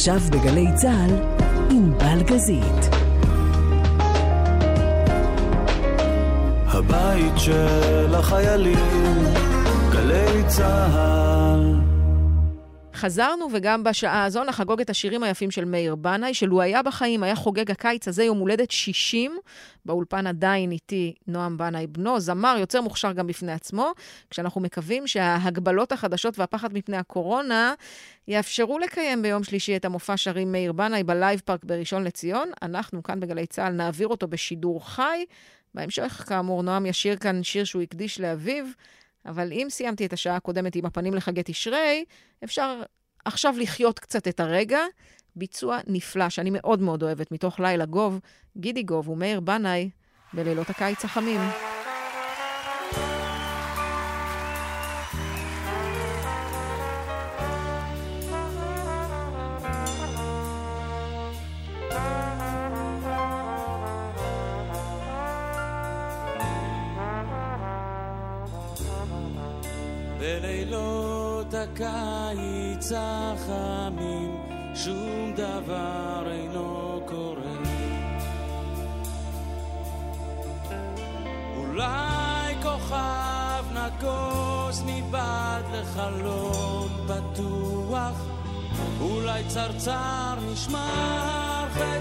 עכשיו בגלי צה"ל, עם בלגזית. הבית של החיילים, גלי צה"ל. חזרנו, וגם בשעה הזו נחגוג את השירים היפים של מאיר בנאי, שלו היה בחיים, היה חוגג הקיץ הזה יום הולדת 60. באולפן עדיין איתי נועם בנאי בנו, זמר, יוצר מוכשר גם בפני עצמו, כשאנחנו מקווים שההגבלות החדשות והפחד מפני הקורונה יאפשרו לקיים ביום שלישי את המופע שרים מאיר בנאי בלייב פארק בראשון לציון. אנחנו כאן בגלי צה"ל נעביר אותו בשידור חי. בהמשך, כאמור, נועם ישיר כאן שיר שהוא הקדיש לאביו. אבל אם סיימתי את השעה הקודמת עם הפנים לחגי תשרי, אפשר עכשיו לחיות קצת את הרגע. ביצוע נפלא שאני מאוד מאוד אוהבת מתוך לילה גוב, גידי גוב ומאיר בנאי בלילות הקיץ החמים. הקיץ החמים, שום דבר אינו קורה. אולי כוכב נגוז מבעד לחלון פתוח, אולי צרצר נשמע הרחק,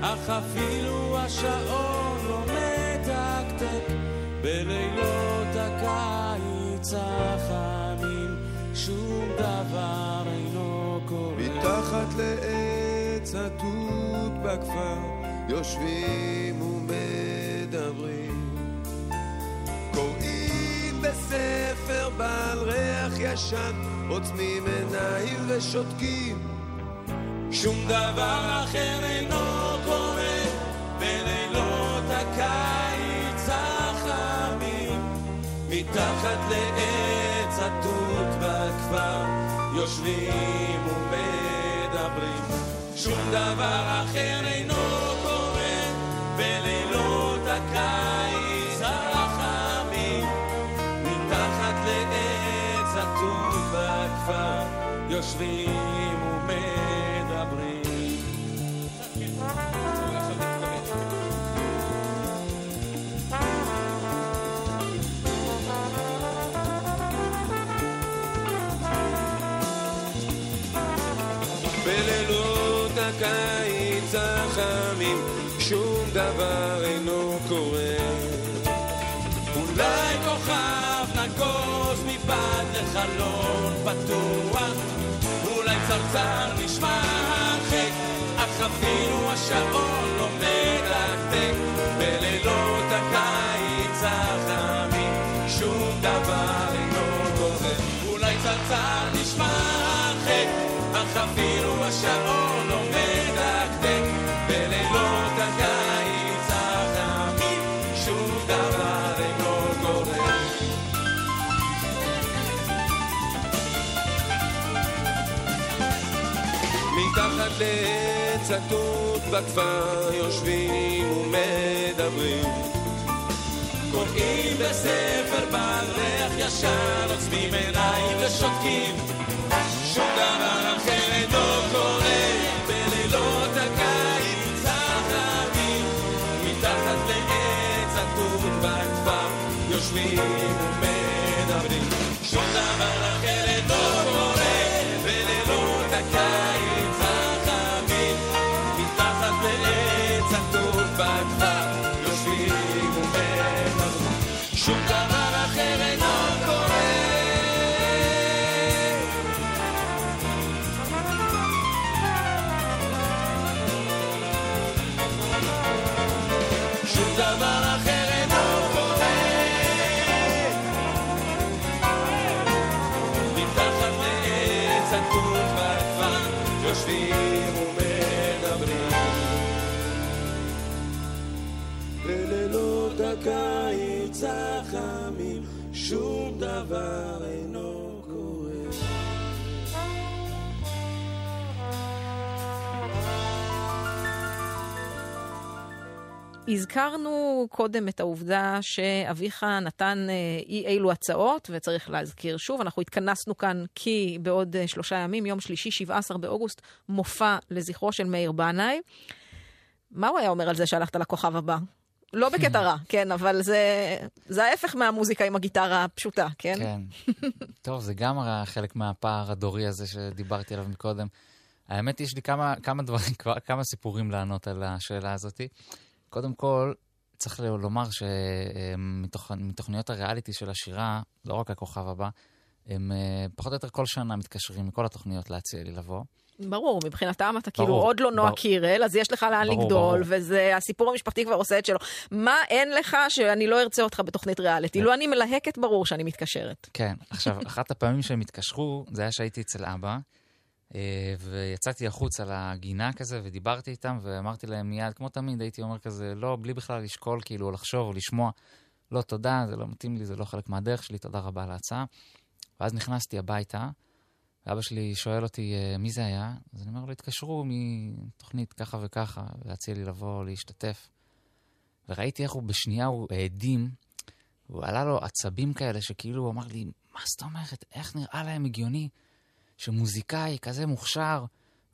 אך אפילו השעון לא מתקתק בלילות הקיץ החמים. שום דבר אינו קורה. מתחת לעץ התות בכפר יושבים ומדברים. קוראים בספר בעל ריח ישן, עוצמים עיניים ושותקים. שום דבר אחר אינו קורה בלילות הקיץ החמים מתחת לעץ יושבים ומדברים. שום דבר אחר אינו קורה בלילות הקיץ החמים מתחת לעץ התות בכפר יושבים דבר אינו קורה. אולי כוכב נגוז מבעד לחלון פתוח, אולי צרצר נשמע הרחק, אך אפילו השעון לא מדקדק. בלילות הקיץ החמים שום דבר אינו קורה. אולי צרצר נשמע הרחק, אך אפילו מתחת לעץ התות בכפר יושבים ומדברים. קוראים בספר בעל ריח ישן, עוצמים עיניים ושותקים. שום דבר אחר אינו קורה בלילות הקיץ החמים. מתחת לעץ התות בכפר יושבים ומדברים. שום דבר הקיץ החמים שום דבר אינו קורה. הזכרנו קודם את העובדה שאביך נתן אה, אי אילו הצעות, וצריך להזכיר שוב, אנחנו התכנסנו כאן כי בעוד אה, שלושה ימים, יום שלישי, 17 באוגוסט, מופע לזכרו של מאיר בנאי. מה הוא היה אומר על זה שהלכת לכוכב הבא? לא בקטע רע, כן, אבל זה, זה ההפך מהמוזיקה עם הגיטרה הפשוטה, כן? כן. טוב, זה גם חלק מהפער הדורי הזה שדיברתי עליו מקודם. האמת, יש לי כמה, כמה דברים, כמה סיפורים לענות על השאלה הזאת. קודם כל, צריך לומר שמתוכניות הריאליטי של השירה, לא רק הכוכב הבא, הם אה, פחות או יותר כל שנה מתקשרים מכל התוכניות להציע לי לבוא. ברור, מבחינתם אתה כאילו ברור, כאילו עוד לא נועה. קירל, אז יש לך לאן ברור, לגדול, ברור. וזה, הסיפור המשפחתי כבר עושה את שלו. מה אין לך שאני לא ארצה אותך בתוכנית ריאליטי? לו אני מלהקת, ברור שאני מתקשרת. כן, עכשיו, אחת הפעמים שהם התקשרו, זה היה שהייתי אצל אבא, אה, ויצאתי החוץ על הגינה כזה, ודיברתי איתם, ואמרתי להם מיד, כמו תמיד, הייתי אומר כזה, לא, בלי בכלל לשקול, כאילו, לחשוב, לשמוע, לא, תודה, זה לא מתאים לי, זה לא חלק מהדרך שלי, תודה רבה על ההצעה. ואז נכנסתי הביתה, ואבא שלי שואל אותי, אה, מי זה היה? אז אני אומר לו, התקשרו מתוכנית ככה וככה, להציע לי לבוא, להשתתף. וראיתי איך הוא בשנייה, הוא העדים, הוא עלה לו עצבים כאלה, שכאילו הוא אמר לי, מה זאת אומרת, איך נראה להם הגיוני שמוזיקאי כזה מוכשר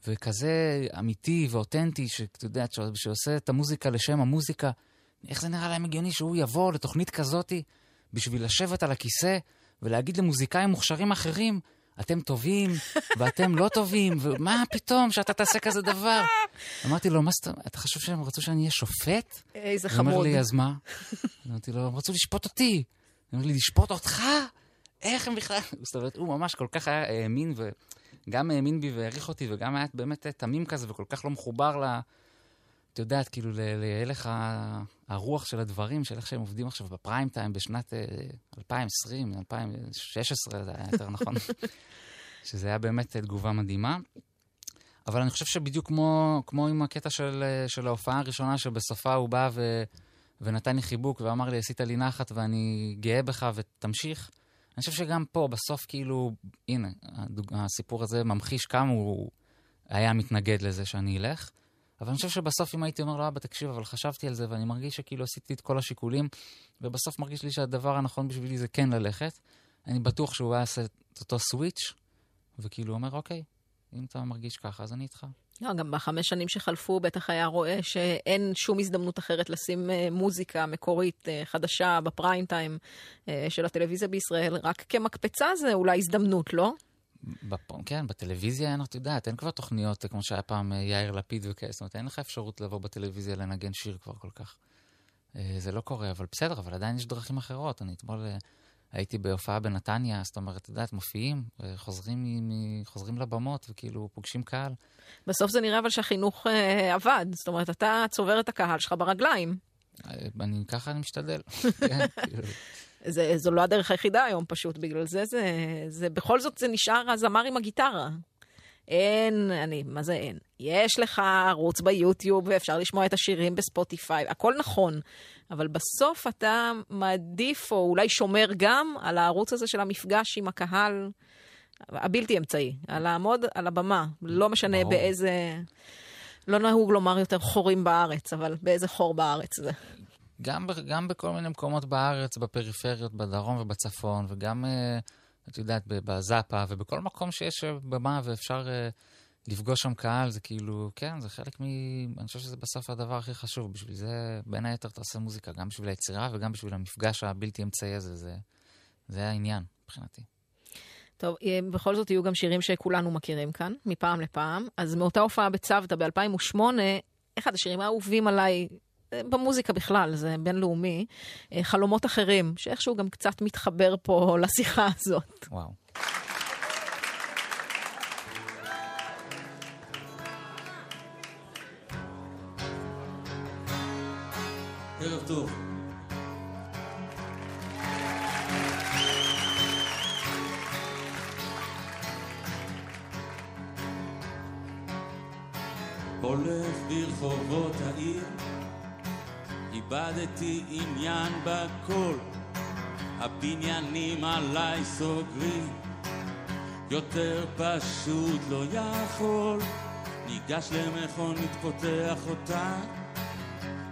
וכזה אמיתי ואותנטי, שאתה יודע, שעושה את המוזיקה לשם המוזיקה, איך זה נראה להם הגיוני שהוא יבוא לתוכנית כזאתי בשביל לשבת על הכיסא ולהגיד למוזיקאים מוכשרים אחרים, אתם טובים, ואתם לא טובים, ומה פתאום שאתה תעשה כזה דבר? אמרתי לו, מה זאת אומרת, אתה חושב שהם רצו שאני אהיה שופט? איזה חמוד. הוא אומר לי, אז מה? אמרתי לו, הם רצו לשפוט אותי. הוא אומר לי, לשפוט אותך? איך הם בכלל... זאת אומרת, הוא ממש כל כך היה האמין, וגם האמין בי והעריך אותי, וגם היה באמת תמים כזה, וכל כך לא מחובר ל... את יודעת, כאילו, להלך הרוח של הדברים, של איך שהם עובדים עכשיו בפריים טיים בשנת 2020, אה, 2016, זה היה יותר נכון, שזה היה באמת תגובה מדהימה. אבל אני חושב שבדיוק כמו, כמו עם הקטע של, אה, של ההופעה הראשונה, שבסופה הוא בא ו, ונתן לי חיבוק ואמר לי, עשית לי נחת ואני גאה בך ותמשיך. אני חושב שגם פה, בסוף, כאילו, הנה, הסיפור הזה ממחיש כמה הוא היה מתנגד לזה שאני אלך. אבל אני חושב שבסוף אם הייתי אומר לו, אבא, תקשיב, אבל חשבתי על זה, ואני מרגיש שכאילו עשיתי את כל השיקולים, ובסוף מרגיש לי שהדבר הנכון בשבילי זה כן ללכת, אני בטוח שהוא היה עושה את אותו סוויץ', וכאילו אומר, אוקיי, אם אתה מרגיש ככה, אז אני איתך. לא, גם בחמש שנים שחלפו בטח היה רואה שאין שום הזדמנות אחרת לשים uh, מוזיקה מקורית uh, חדשה בפריים טיים uh, של הטלוויזיה בישראל, רק כמקפצה זה אולי הזדמנות, לא? בפ... כן, בטלוויזיה אין, את יודעת, אין כבר תוכניות כמו שהיה פעם יאיר לפיד וכאלה, זאת אומרת, אין לך אפשרות לבוא בטלוויזיה לנגן שיר כבר כל כך. זה לא קורה, אבל בסדר, אבל עדיין יש דרכים אחרות. אני אתמול הייתי בהופעה בנתניה, זאת אומרת, את יודעת, מופיעים, חוזרים. חוזרים לבמות וכאילו פוגשים קהל. בסוף זה נראה אבל שהחינוך אה, עבד, זאת אומרת, אתה צובר את הקהל שלך ברגליים. אה, אני, ככה אני משתדל. כן, כאילו. זה, זו לא הדרך היחידה היום פשוט, בגלל זה זה, זה בכל זאת זה נשאר הזמר עם הגיטרה. אין, אני, מה זה אין? יש לך ערוץ ביוטיוב ואפשר לשמוע את השירים בספוטיפיי, הכל נכון, אבל בסוף אתה מעדיף, או אולי שומר גם, על הערוץ הזה של המפגש עם הקהל הבלתי אמצעי, על לעמוד על הבמה, לא משנה ברור. באיזה... לא נהוג לומר יותר חורים בארץ, אבל באיזה חור בארץ זה. גם, גם בכל מיני מקומות בארץ, בפריפריות, בדרום ובצפון, וגם, אה, את יודעת, בזאפה, ובכל מקום שיש במה ואפשר אה, לפגוש שם קהל, זה כאילו, כן, זה חלק מ... אני חושב שזה בסוף הדבר הכי חשוב. בשביל זה, בין היתר, אתה עושה מוזיקה, גם בשביל היצירה וגם בשביל המפגש הבלתי אמצעי הזה. זה, זה העניין, מבחינתי. טוב, אה, בכל זאת יהיו גם שירים שכולנו מכירים כאן, מפעם לפעם. אז מאותה הופעה בצוותא ב-2008, אחד השירים האהובים עליי אה, במוזיקה בכלל, זה בינלאומי, אה, חלומות אחרים, שאיכשהו גם קצת מתחבר פה לשיחה הזאת. וואו. ערב טוב. הולך ברחובות איבדתי עניין בכל, הבניינים עליי סוגרים, יותר פשוט לא יכול, ניגש למכונית פותח אותה,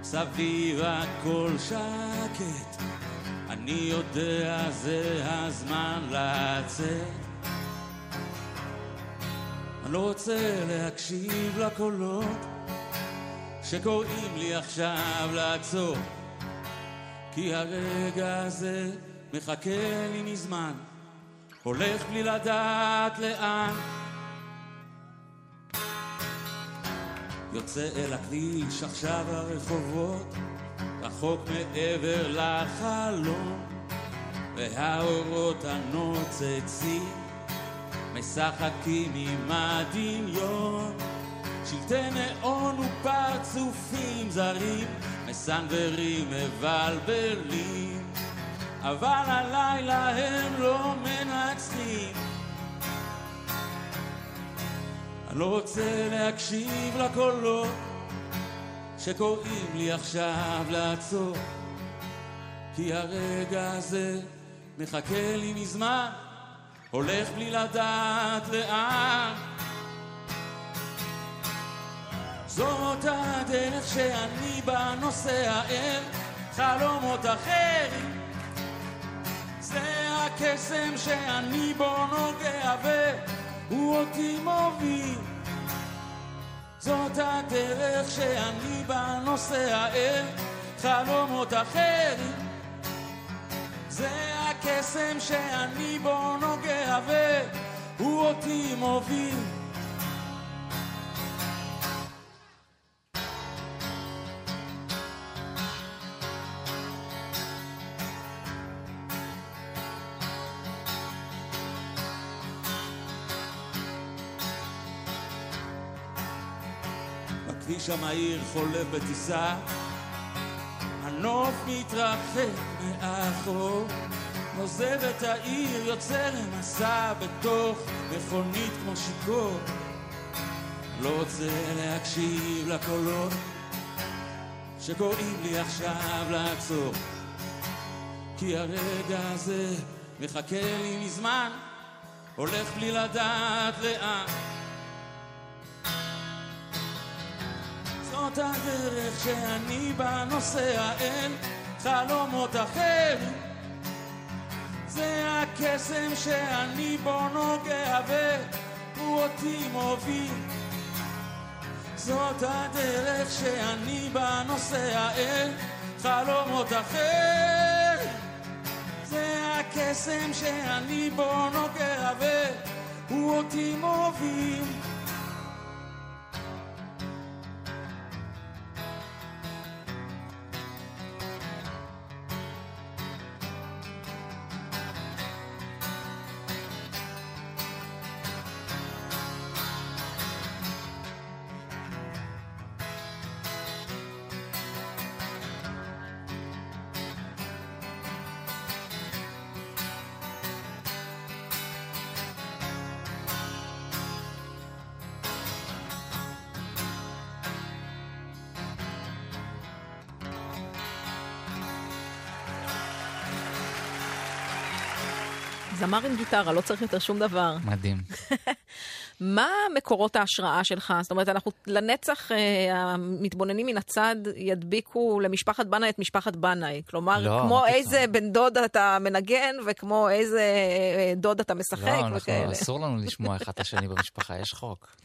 סביב הכל שקט, אני יודע זה הזמן לצאת. אני לא רוצה להקשיב לקולות שקוראים לי עכשיו לעצור, כי הרגע הזה מחכה לי מזמן, הולך בלי לדעת לאן. יוצא אל הכביש עכשיו הרחובות, רחוק מעבר לחלום, והאורות הנוצצים משחקים עם הדמיון. שלטי נאון ופרצופים זרים, מסנוורים, מבלבלים, אבל הלילה הם לא מנצחים. אני לא רוצה להקשיב לקולות שקוראים לי עכשיו לעצור, כי הרגע הזה מחכה לי מזמן, הולך בלי לדעת לאן. זאת הדרך שאני בה נוסע אל חלומות אחרים. זה הקסם שאני בו נוגע והוא אותי מוביל. זאת הדרך שאני בה נוסע אל חלומות אחרים. זה הקסם שאני בו נוגע והוא אותי מוביל. הכביש המהיר חולף בטיסה, הנוף מתרחק מאחור, עוזב את העיר, יוצא למסע בתוך מכונית כמו שיכור. לא רוצה להקשיב לקולות שקוראים לי עכשיו לעצור, כי הרגע הזה מחכה לי מזמן, הולך בלי לדעת לאן. זאת הדרך שאני בה נוסע אל חלומות אחרים. זה הקסם שאני בו נוגע והוא אותי מוביל. זאת הדרך שאני בה נוסע אל חלומות אחרים. זה הקסם שאני בו נוגע והוא אותי מוביל. זמר עם גיטרה, לא צריך יותר שום דבר. מדהים. מה מקורות ההשראה שלך? זאת אומרת, אנחנו לנצח, אה, המתבוננים מן הצד ידביקו למשפחת בנאי את משפחת בנאי. כלומר, לא, כמו. איזה בן דוד אתה מנגן, וכמו איזה אה, דוד אתה משחק, לא, אנחנו, וכאלה. אסור לנו לשמוע אחד את השני במשפחה, יש חוק.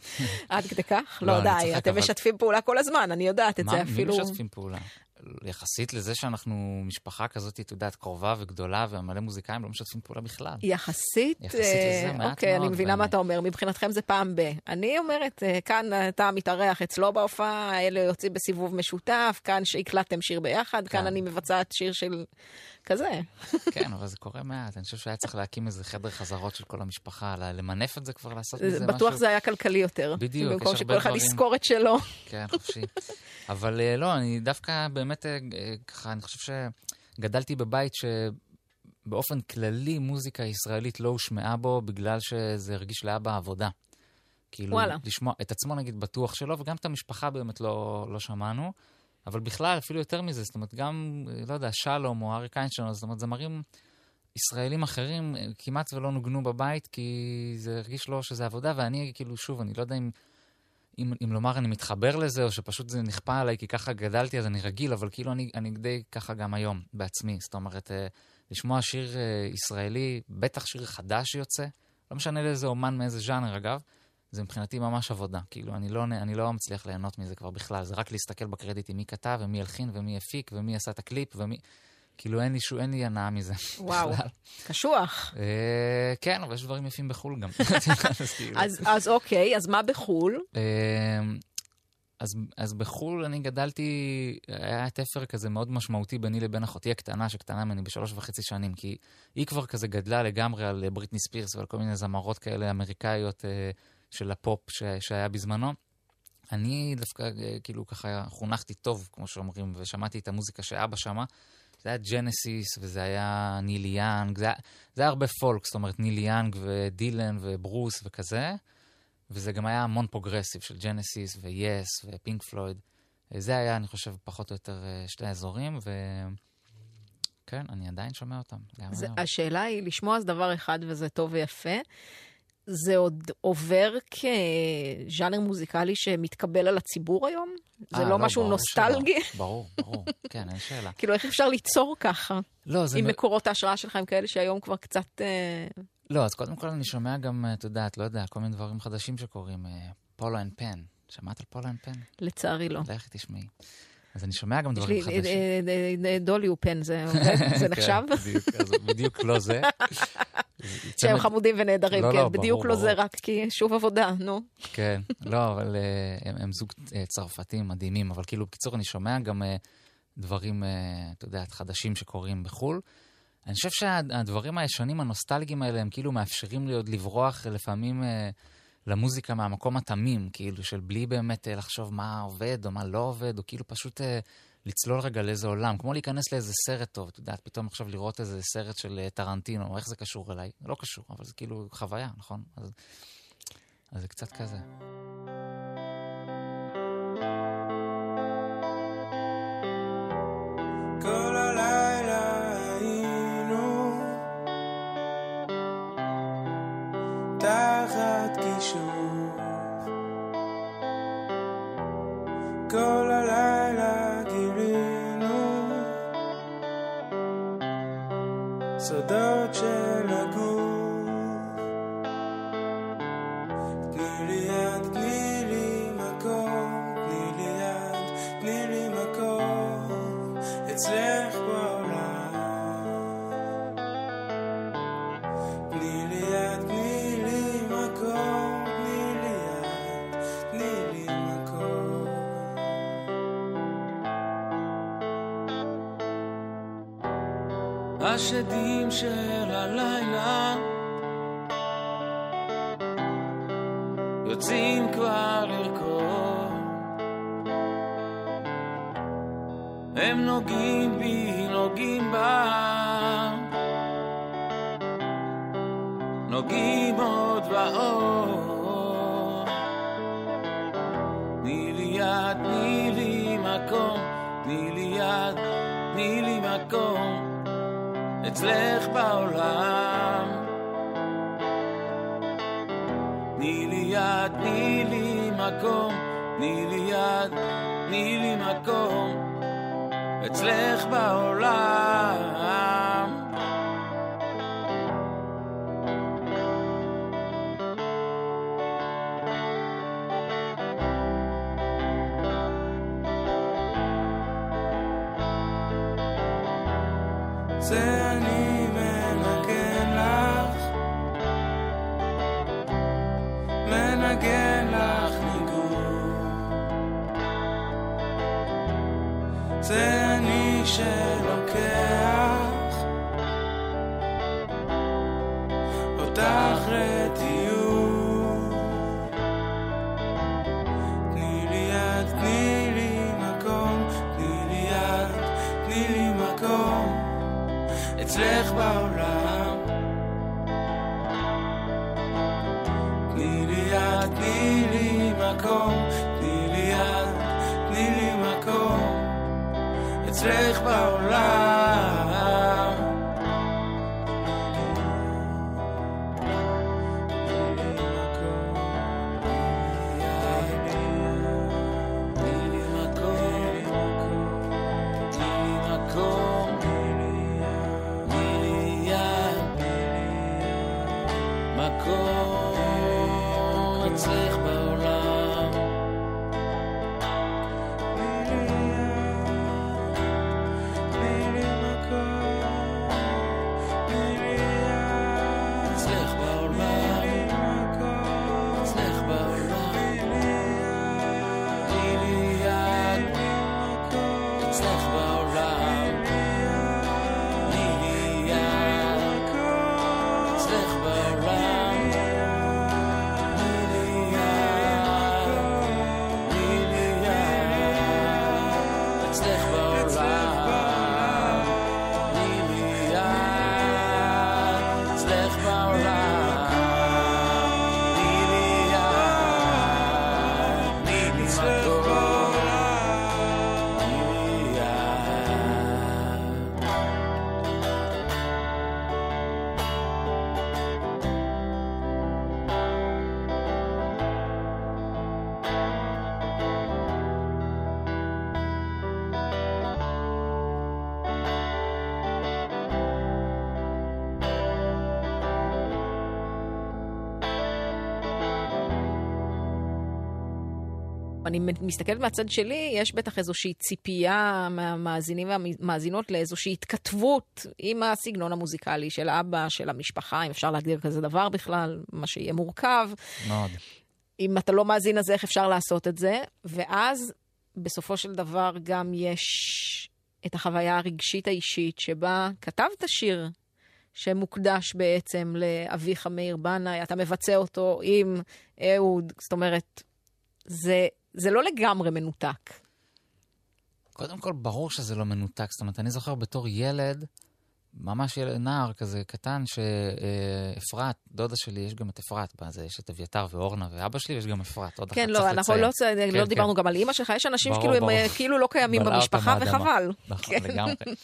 עד כדי כך? לא, לא, די, אתם אבל- משתפים פעולה כל הזמן, אני יודעת את מה, זה מי אפילו. משתפים פעולה? יחסית לזה שאנחנו משפחה כזאת, את יודעת, קרובה וגדולה ומלא מוזיקאים, לא משתפים פעולה בכלל. יחסית, יחסית אה, לזה, מעט אוקיי, אני מאוד, מבינה מה. אתה אומר, מבחינתכם זה פעם ב. אני אומרת, אה, כאן אתה מתארח אצלו בהופעה, אלה יוצאים בסיבוב משותף, כאן שהקלטתם שיר ביחד, כאן כן. אני מבצעת שיר של כזה. כן, אבל זה קורה מעט. אני חושב שהיה צריך להקים איזה חדר חזרות של כל המשפחה, למנף את זה כבר, לעשות מזה משהו. בטוח זה היה כלכלי יותר. בדיוק, יש במקום הרבה שכל אחד דברים. יזכור את שלו. כן, חופשי. אבל אה, לא, אני דווקא באמת, אה, ככה, אני חושב שגדלתי בבית שבאופן כללי מוזיקה ישראלית לא הושמעה בו בגלל שזה הרגיש לאבא עבודה. כאילו, וואלה. לשמוע את עצמו נגיד בטוח שלא, וגם את המשפחה באמת לא, לא שמענו. אבל בכלל, אפילו יותר מזה, זאת אומרת, גם, לא יודע, שלום או אריק איינשטיין, זאת אומרת, זמרים ישראלים אחרים אה, כמעט ולא נוגנו בבית, כי זה הרגיש לו שזה עבודה, ואני, כאילו, שוב, אני לא יודע אם אם, אם לומר אני מתחבר לזה, או שפשוט זה נכפה עליי כי ככה גדלתי, אז אני רגיל, אבל כאילו אני, אני די ככה גם היום, בעצמי. זאת אומרת, אה, לשמוע שיר אה, ישראלי, בטח שיר חדש שיוצא, לא משנה לאיזה אומן, מאיזה ז'אנר אגב, זה מבחינתי ממש עבודה. כאילו, אני לא, אני לא מצליח ליהנות מזה כבר בכלל. זה רק להסתכל בקרדיטים מי כתב, ומי הלחין, ומי הפיק, ומי עשה את הקליפ, ומי... כאילו, אין לי, שו, אין לי הנאה מזה. וואו, בכלל. קשוח. אה, כן, אבל יש דברים יפים בחו"ל גם. אז כאילו. אז, אז אוקיי, אז מה בחו"ל? אמ, אז, אז בחו"ל אני גדלתי, היה תפר כזה מאוד משמעותי ביני לבין אחותי הקטנה, שקטנה ממני בשלוש וחצי שנים, כי היא כבר כזה גדלה לגמרי על אה, בריטני ספירס ועל כל מיני זמרות כאלה אמריקאיות אה, של הפופ ש, שהיה בזמנו. אני דווקא אה, כאילו ככה חונכתי טוב, כמו שאומרים, ושמעתי את המוזיקה שאבא שמע. זה היה ג'נסיס, וזה היה ניל יאנג, זה היה, זה היה הרבה פולק, זאת אומרת ניל יאנג ודילן וברוס וכזה. וזה גם היה המון progressive של ג'נסיס ויס ופינק פלויד. זה היה, אני חושב, פחות או יותר אה, שתי האזורים, וכן, אני עדיין שומע אותם. זה. השאלה היא, לשמוע זה דבר אחד וזה טוב ויפה. זה עוד עובר כז'אנר מוזיקלי שמתקבל על הציבור היום? זה אה, לא משהו ברור נוסטלגי? שלא. ברור, ברור, כן, אין שאלה. כאילו, איך אפשר ליצור ככה? לא, זה... אם מ- מקורות ההשראה שלך הם כאלה שהיום כבר קצת... אה, לא, אז קודם כל אני שומע גם, אה, את יודעת, לא יודע, כל מיני דברים חדשים שקורים. Polo and Pan. שמעת על Polo and Pan? לצערי לא. לכי תשמעי. אז אני שומע גם דברים לי חדשים. אה, אה, אה, דולי זה עובד? זה נחשב? כן, בדיוק, אז בדיוק לא זה. שהם חמודים ונהדרים, לא, כן, לא, בדיוק לא זה. רק כי שוב עבודה, נו. כן, לא, אבל אה, הם, זוג אה, צרפתים מדהימים, אבל כאילו, בקיצור, אני שומע גם אה, דברים, אה, אתה יודע, חדשים שקורים בחו"ל. אני חושב שהדברים הישנים, הנוסטלגיים האלה, הם כאילו מאפשרים לי עוד לברוח לפעמים אה, למוזיקה מהמקום התמים, כאילו, של בלי באמת אה, לחשוב מה עובד או מה לא עובד, או כאילו פשוט אה, לצלול רגע לאיזה עולם, כמו להיכנס לאיזה סרט טוב, אתה יודע, פתאום עכשיו לראות איזה סרט של אה, טרנטינו, איך זה קשור אליי? לא קשור, אבל זה כאילו חוויה, נכון? אז, אז זה קצת כזה. réchauffe. So don't you השדים של הלילה יוצאים כבר לרקוד. הם נוגעים בי, נוגעים בה. אצלך בעולם. תני לי יד, תני לי מקום, תני לי יד, תני לי מקום, אצלך בעולם. אצלך בעולם. אני מסתכלת מהצד שלי, יש בטח איזושהי ציפייה מהמאזינים והמאזינות לאיזושהי התכתבות עם הסגנון המוזיקלי של אבא, של המשפחה, אם אפשר להגדיר כזה דבר בכלל, מה שיהיה מורכב. מאוד. אם אתה לא מאזין לזה, איך אפשר לעשות את זה? ואז, בסופו של דבר, גם יש את החוויה הרגשית האישית, שבה כתבת שיר שמוקדש בעצם לאביך מאיר בנאי, אתה מבצע אותו עם אהוד, זאת אומרת, זה, זה לא לגמרי מנותק. קודם כל, ברור שזה לא מנותק. זאת אומרת, אני זוכר בתור ילד, ממש ילד, נער כזה קטן, שאפרת, דודה שלי, יש גם את אפרת, בזה, יש את אביתר ואורנה ואבא שלי, ויש גם אפרת, עוד אחת כן, צריך לא, אנחנו לציין. לא, כן, לא כן. דיברנו גם על אימא שלך, יש אנשים ברור, שכאילו הם ברור. אה, כאילו לא קיימים במשפחה. וחבל. נכון, כן. לגמרי.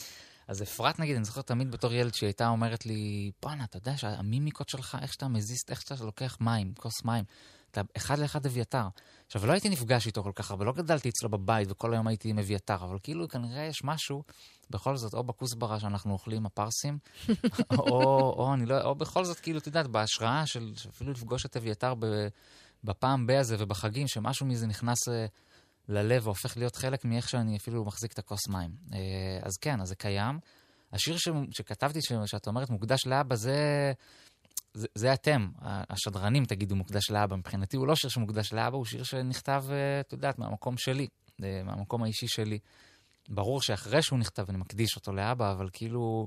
אז אפרת, נגיד, אני זוכר תמיד בתור ילד שהיא הייתה אומרת לי, בואנה, אתה יודע שהמימיקות שלך, איך שאתה מזיז, איך שאתה לוקח מים, כוס מים, אתה אחד לאחד אביתר. עכשיו, לא הייתי נפגש איתו כל כך הרבה, לא גדלתי אצלו בבית וכל היום הייתי עם אביתר, אבל כאילו כנראה יש משהו, בכל זאת, או בכוסברה שאנחנו אוכלים, הפרסים, או, או, אני לא, או בכל זאת, כאילו, את יודעת, בהשראה של אפילו לפגוש את אביתר בפעם ב הזה ובחגים, שמשהו מזה נכנס אה, ללב והופך להיות חלק מאיך שאני אפילו מחזיק את הכוס מים. אה, אז כן, אז זה קיים. השיר ש, שכתבתי, ש, שאת אומרת מוקדש לאבא, זה, זה, זה אתם, השדרנים תגידו מוקדש לאבא. מבחינתי הוא לא שיר שמוקדש לאבא, הוא שיר שנכתב, אה, את יודעת, מהמקום שלי, אה, מהמקום האישי שלי. ברור שאחרי שהוא נכתב אני מקדיש אותו לאבא, אבל כאילו,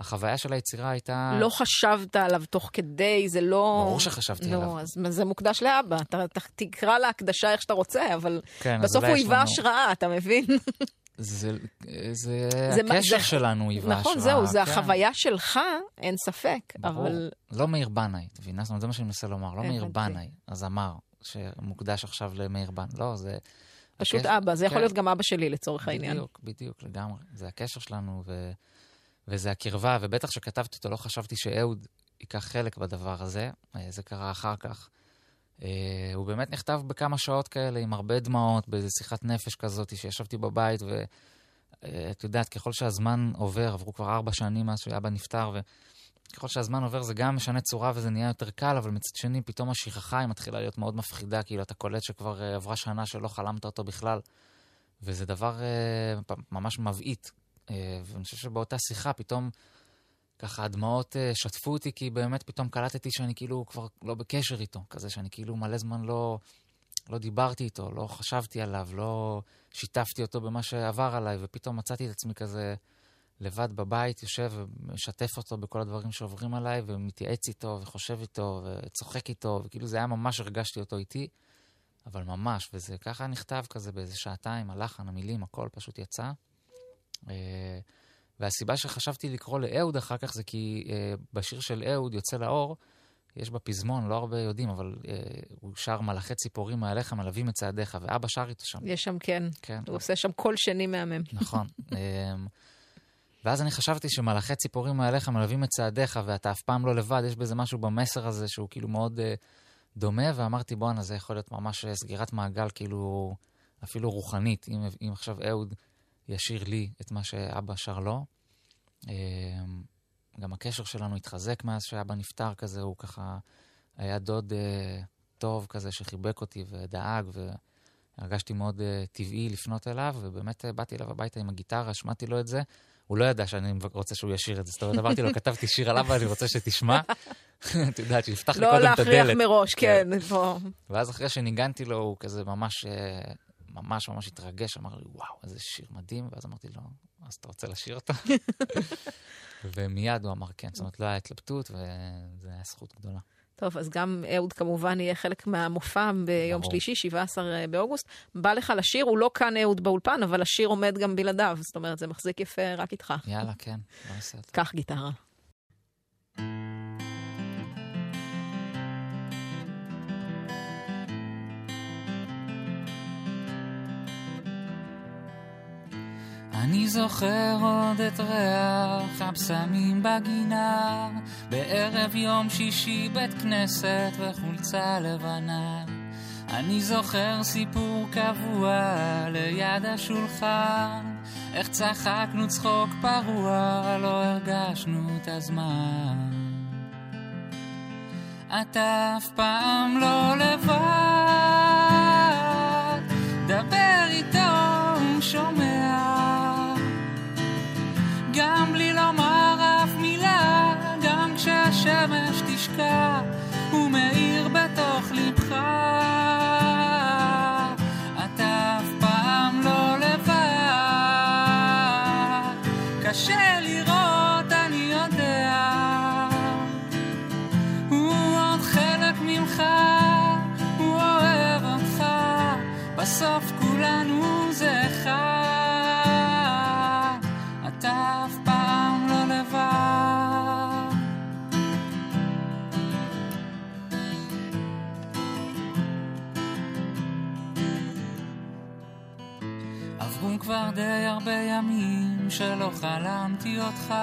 החוויה של היצירה הייתה... לא חשבת עליו תוך כדי, זה לא... ברור שחשבתי עליו. נו, אז זה מוקדש לאבא. אתה, אתה תקרא להקדשה איך שאתה רוצה, אבל כן, בסוף הוא היווה לנו- השראה, אתה מבין? זה, זה, זה הקשר זה- שלנו היווה נכון, השראה. זהו, זה כן. החוויה שלך, אין ספק, ברור. אבל... לא מאיר בנאי, את מבינה? זאת אומרת, זה מה שאני מנסה לומר. לא מאיר. בנאי, הזמר, שמוקדש עכשיו למאיר בנאי. לא, זה... פשוט הקשר- אבא, זה יכול כן. להיות גם אבא שלי לצורך העניין. בדיוק, בדיוק, לגמרי. זה הקשר שלנו, ו... וזה הקרבה, ובטח כשכתבתי אותו לא חשבתי שאהוד ייקח חלק בדבר הזה. אה, זה קרה אחר כך. אה, הוא באמת נכתב בכמה שעות כאלה, עם הרבה דמעות, באיזו שיחת נפש כזאת, שישבתי בבית, ואת יודעת, ככל שהזמן עובר, עברו כבר ארבע שנים מאז שאבא נפטר, וככל שהזמן עובר זה גם משנה צורה וזה נהיה יותר קל, אבל מצד שני, פתאום השכחה היא מתחילה להיות מאוד מפחידה, כאילו אתה קולט שכבר אה, עברה שנה שלא חלמת אותו בכלל. וזה דבר אה, ממש מבעית. אה, ואני חושב שבאותה שיחה פתאום ככה הדמעות אה, שטפו אותי, כי באמת פתאום קלטתי שאני כאילו כבר לא בקשר איתו, כזה שאני כאילו מלא זמן לא, לא דיברתי איתו, לא חשבתי עליו, לא שיתפתי אותו במה שעבר עליי, ופתאום מצאתי את עצמי כזה לבד בבית, יושב ומשתף אותו בכל הדברים שעוברים עליי, ומתייעץ איתו, וחושב איתו, וצוחק איתו, וכאילו זה היה ממש, הרגשתי אותו איתי. אבל ממש, וזה ככה נכתב כזה באיזה שעתיים, הלחן, המילים, הכל פשוט יצא. אה, והסיבה שחשבתי לקרוא לאהוד אחר כך זה כי אה, בשיר של אהוד, יוצא לאור, יש בפזמון, לא הרבה יודעים, אבל אה, הוא שר מלאכי ציפורים מעליך מלווים את צעדיך, ואבא שר איתו שם. יש שם, כן, כן, הוא עושה שם קול שני מהמם. נכון. אמ, ואז אני חשבתי שמלאכי ציפורים מעליך מלווים את צעדיך, ואתה אף פעם לא לבד, יש בזה משהו במסר הזה שהוא כאילו מאוד uh, דומה, ואמרתי, בואנה, זה יכול להיות ממש אה, סגירת מעגל, כאילו, אפילו רוחנית, אם, אם עכשיו אהוד ישיר לי את מה שאבא שר לו. אמ, גם הקשר שלנו התחזק מאז שאבא נפטר כזה, הוא ככה היה דוד uh, טוב כזה שחיבק אותי ודאג, והרגשתי מאוד uh, טבעי לפנות אליו, ובאמת uh, באתי אליו הביתה עם הגיטרה, שמעתי לו את זה. הוא לא ידע שאני רוצה שהוא ישיר את זה. זאת אומרת, אמרתי לו, כתבתי שיר עליו ואני רוצה שתשמע. את יודעת, שיפתח לי לא קודם את הדלת. להכריח מראש, כן. בוא. ואז אחרי שניגנתי לו, הוא כזה ממש, אה, ממש ממש התרגש, אמר לי, וואו, איזה שיר מדהים, ואז אמרתי לו, אז אתה רוצה לשיר אותו? ומיד הוא אמר כן, זאת אומרת, לא היה התלבטות, וזו הייתה זכות גדולה. טוב, אז גם אהוד כמובן יהיה חלק מהמופע ביום ברור. שלישי, 17 באוגוסט. בא לך לשיר, הוא לא כאן אהוד באולפן, אבל השיר עומד גם בלעדיו. זאת אומרת, זה מחזיק יפה רק איתך. יאללה, כן, בוא נעשה אותו. קח גיטרה. אני זוכר עוד את ריח הבשמים בגינה, בערב יום שישי בית כנסת וחולצה לבנה. אני זוכר סיפור קבוע ליד השולחן, איך צחקנו צחוק פרוע, לא הרגשנו את הזמן. אתה אף פעם לא לבד, כשהשמש תשקע, חלמתי אותך,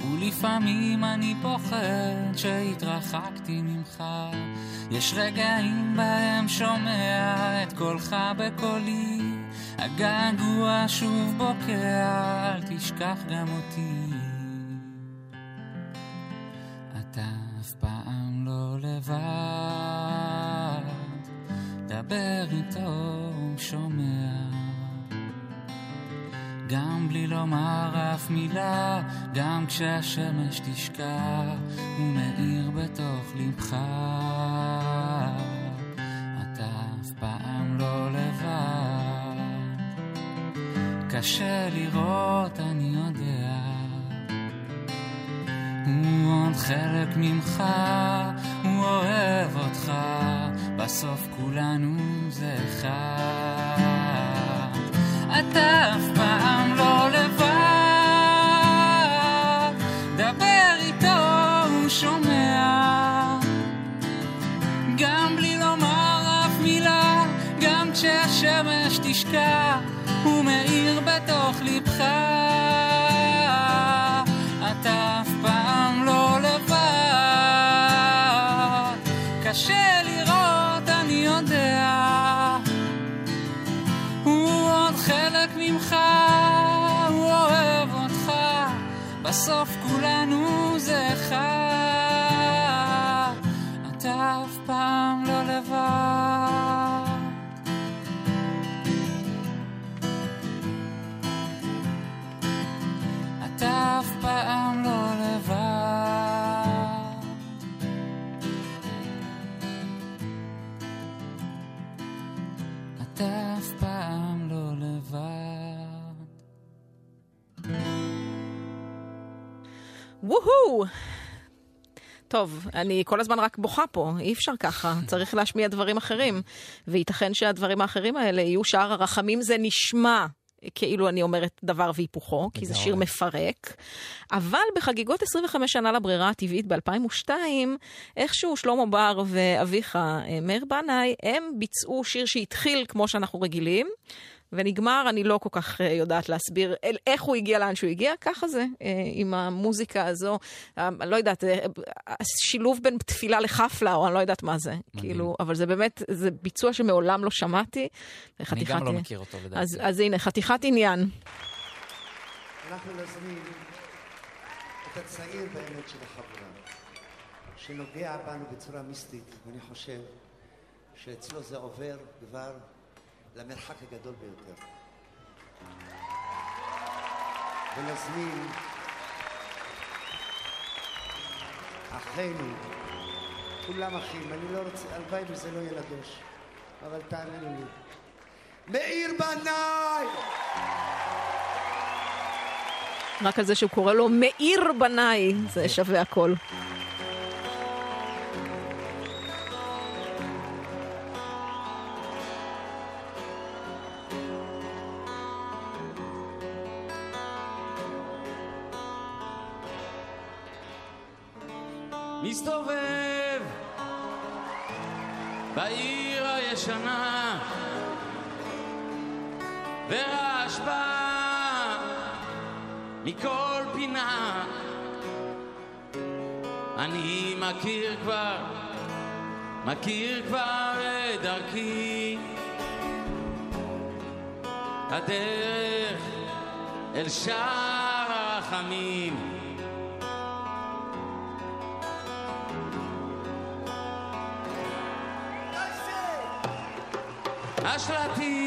ולפעמים אני פוחד שהתרחקתי ממך. יש רגעים בהם שומע את קולך בקולי, הגעגוע שוב בוקע, אל תשכח גם אותי. אף מילה, גם כשהשמש תשקע, הוא מאיר בתוך לבך. אתה אף פעם לא לבד, קשה לראות, אני יודע. הוא עוד חלק ממך, הוא אוהב אותך, בסוף כולנו זה אחד. אתה אף פעם קשה לראות, אני יודע. הוא עוד חלק ממך, הוא אוהב אותך, בסוף כולנו זה אחד. וואו! טוב, אני כל הזמן רק בוכה פה, אי אפשר ככה, צריך להשמיע דברים אחרים. וייתכן שהדברים האחרים האלה יהיו שער הרחמים זה נשמע. כאילו אני אומרת דבר והיפוכו, כי זה. שיר מפרק. אבל בחגיגות 25 שנה לברירה הטבעית ב-2002, איכשהו שלמה בר ואביך, אה, מאיר בנאי, הם ביצעו שיר שהתחיל כמו שאנחנו רגילים, ונגמר, אני לא כל כך אה, יודעת להסביר איך הוא הגיע לאן שהוא הגיע, ככה זה, אה, עם המוזיקה הזו, אה, אני לא יודעת, אה, השילוב בין תפילה לחפלה, או אני לא יודעת מה זה, כאילו, אבל זה באמת, זה ביצוע שמעולם לא שמעתי. אני גם לא מכיר אותו לדעתי. אז, אז הנה, חתיכת עניין. אנחנו נזמין את הצעיר באמת של החבורה, שנוגע בנו בצורה מיסטית, ואני חושב שאצלו זה עובר כבר למרחק הגדול ביותר. ונזמין אחינו, כולם אחים, אני לא רוצה, הלוואי וזה לא יהיה לדוש, אבל תאמינו לי. מאיר בנאי! רק על זה שהוא קורא לו מאיר בניי, זה שווה הכל. מכיר כבר את דרכי. הדרך אל שער הרחמים. השלטים